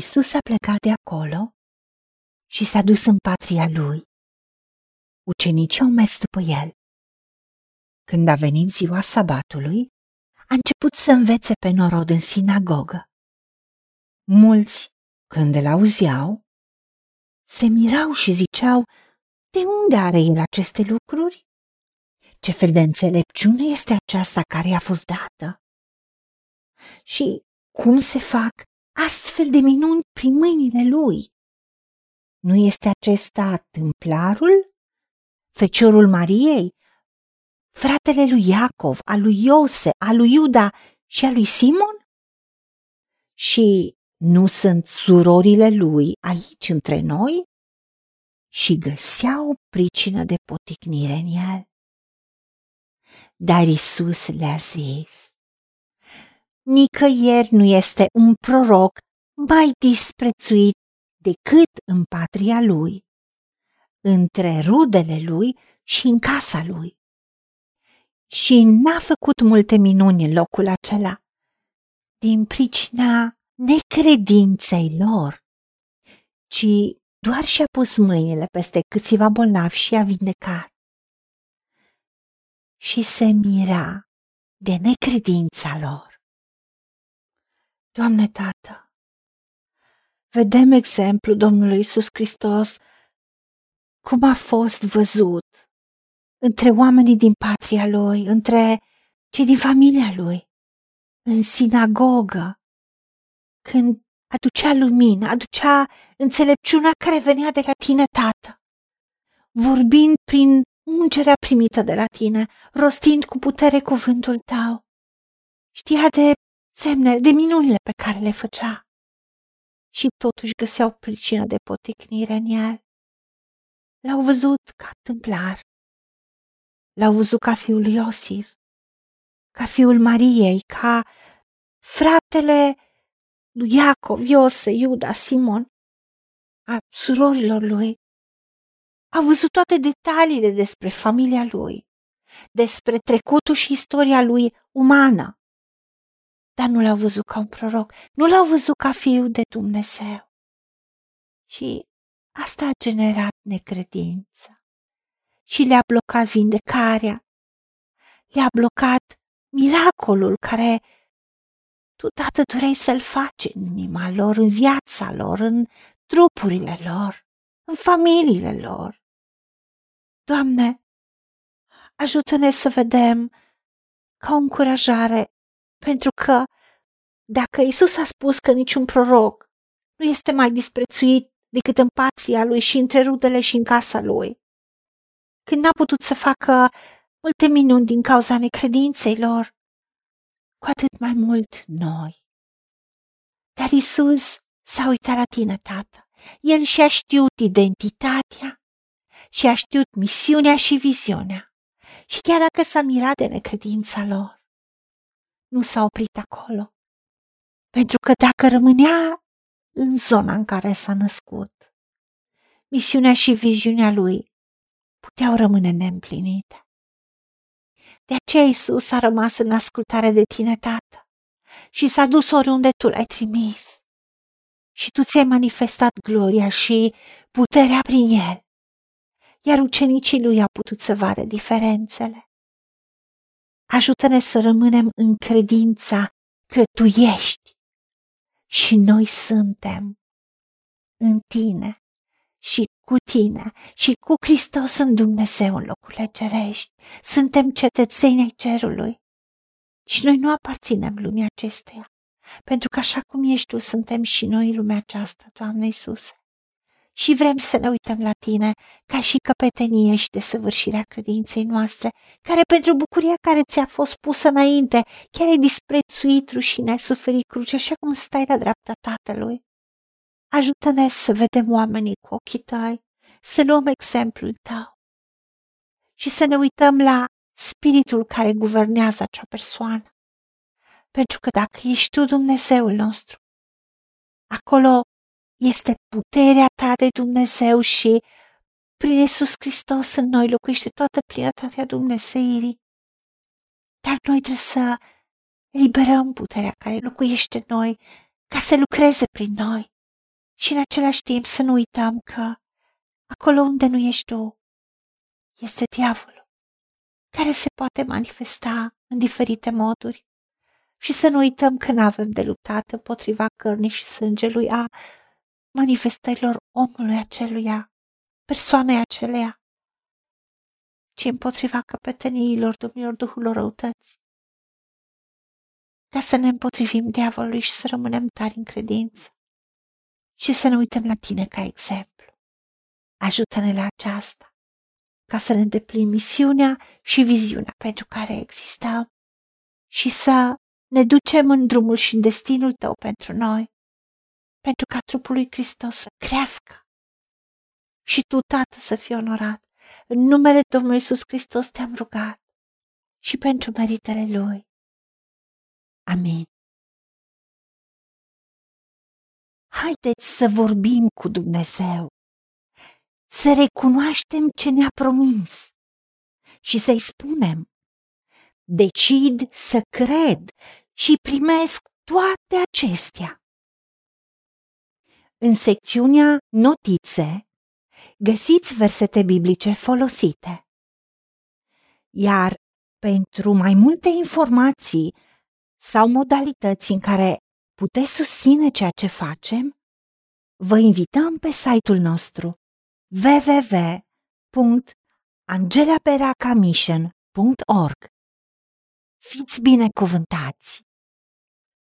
Isus a plecat de acolo și s-a dus în patria lui. Ucenicii au mers după el. Când a venit ziua sabatului, a început să învețe pe norod în sinagogă. Mulți, când îl auzeau, se mirau și ziceau, de unde are el aceste lucruri? Ce fel de înțelepciune este aceasta care i-a fost dată? Și cum se fac astfel de minuni prin mâinile lui? Nu este acesta templarul, feciorul Mariei, fratele lui Iacov, al lui Iose, al lui Iuda și al lui Simon? Și nu sunt surorile lui aici între noi? Și găseau o pricină de poticnire în el. Dar Isus le-a zis, nicăieri nu este un proroc mai disprețuit decât în patria lui, între rudele lui și în casa lui. Și n-a făcut multe minuni în locul acela, din pricina necredinței lor, ci doar și-a pus mâinile peste câțiva bolnavi și a vindecat. Și se mira de necredința lor. Doamne Tată, vedem exemplu Domnului Isus Hristos cum a fost văzut între oamenii din patria lui, între cei din familia lui, în sinagogă, când aducea lumină, aducea înțelepciunea care venea de la tine, Tată, vorbind prin ungerea primită de la tine, rostind cu putere cuvântul tău. Știa de semne, de minunile pe care le făcea. Și totuși găseau pricină de poticnire în el. L-au văzut ca tâmplar. L-au văzut ca fiul Iosif, ca fiul Mariei, ca fratele lui Iacov, Iose, Iuda, Simon, a surorilor lui. A văzut toate detaliile despre familia lui, despre trecutul și istoria lui umană dar nu l-au văzut ca un proroc, nu l-au văzut ca fiul de Dumnezeu. Și asta a generat necredință și le-a blocat vindecarea, le-a blocat miracolul care tu, Tată, doreai să-l faci în inima lor, în viața lor, în trupurile lor, în familiile lor. Doamne, ajută-ne să vedem ca o încurajare pentru că dacă Isus a spus că niciun proroc nu este mai disprețuit decât în patria lui și între rudele și în casa lui, când n-a putut să facă multe minuni din cauza necredinței lor, cu atât mai mult noi. Dar Isus s-a uitat la tine, tată. El și-a știut identitatea și a știut misiunea și viziunea. Și chiar dacă s-a mirat de necredința lor, nu s-a oprit acolo. Pentru că dacă rămânea în zona în care s-a născut, misiunea și viziunea lui puteau rămâne neîmplinite. De aceea Isus a rămas în ascultare de tine, Tată, și s-a dus oriunde tu l-ai trimis. Și tu ți-ai manifestat gloria și puterea prin el, iar ucenicii lui au putut să vadă diferențele. Ajută-ne să rămânem în credința că Tu ești și noi suntem în Tine și cu Tine și cu Hristos în Dumnezeu în locurile cerești. Suntem cetățeni ai cerului și noi nu aparținem lumii acesteia, pentru că așa cum ești Tu, suntem și noi lumea aceasta, Doamne Iisuse și vrem să ne uităm la tine ca și căpetenie și desăvârșirea credinței noastre, care pentru bucuria care ți-a fost pusă înainte, chiar ai disprețuit rușine, ai suferit cruce, așa cum stai la dreapta Tatălui. Ajută-ne să vedem oamenii cu ochii tăi, să luăm exemplul tău și să ne uităm la spiritul care guvernează acea persoană. Pentru că dacă ești tu Dumnezeul nostru, acolo este puterea ta de Dumnezeu și prin Iisus Hristos în noi locuiește toată plinătatea Dumnezeirii. Dar noi trebuie să eliberăm puterea care locuiește în noi ca să lucreze prin noi. și în același timp să nu uităm că acolo unde nu ești tu, este diavolul, care se poate manifesta în diferite moduri. Și să nu uităm că nu avem de luptat împotriva cărnii și sângelui a manifestărilor omului aceluia, persoanei aceleia, ci împotriva căpeteniilor domnilor duhului răutăți. Ca să ne împotrivim diavolului și să rămânem tari în credință și să ne uităm la tine ca exemplu. Ajută-ne la aceasta, ca să ne îndeplinim misiunea și viziunea pentru care existăm și să ne ducem în drumul și în destinul tău pentru noi, pentru ca trupul lui Hristos să crească și tu, Tată, să fii onorat. În numele Domnului Iisus Hristos te-am rugat și pentru meritele Lui. Amin. Haideți să vorbim cu Dumnezeu, să recunoaștem ce ne-a promis și să-i spunem, decid să cred și primesc toate acestea. În secțiunea Notițe găsiți versete biblice folosite. Iar pentru mai multe informații sau modalități în care puteți susține ceea ce facem, vă invităm pe site-ul nostru www.angelaberacamission.org. Fiți binecuvântați!